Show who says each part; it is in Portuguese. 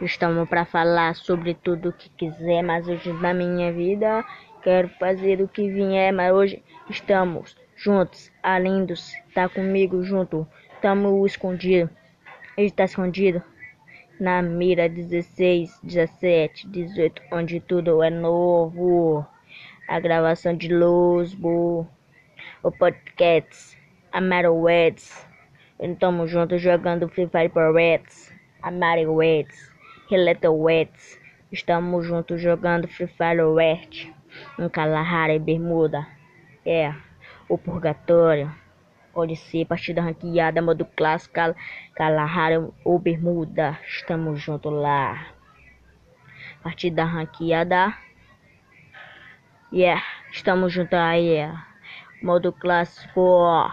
Speaker 1: Estamos para falar sobre tudo o que quiser, mas hoje na minha vida quero fazer o que vier, mas hoje estamos juntos, alindos, tá comigo junto, estamos escondido. Ele está escondido na mira 16, 17, 18, onde tudo é novo. A gravação de Losbo, o podcast, a Metal Weds. Estamos juntos jogando Free Fire Reds, a Mario Weds, Weds. Estamos juntos jogando Free Fire Red, em Kalahari Bermuda. É, o Purgatório. Odyssey, partida ranqueada, modo clássico, Kalahari ou Bermuda. Estamos juntos lá. Partida ranqueada. Yeah, estamos juntos aí. Modo clássico.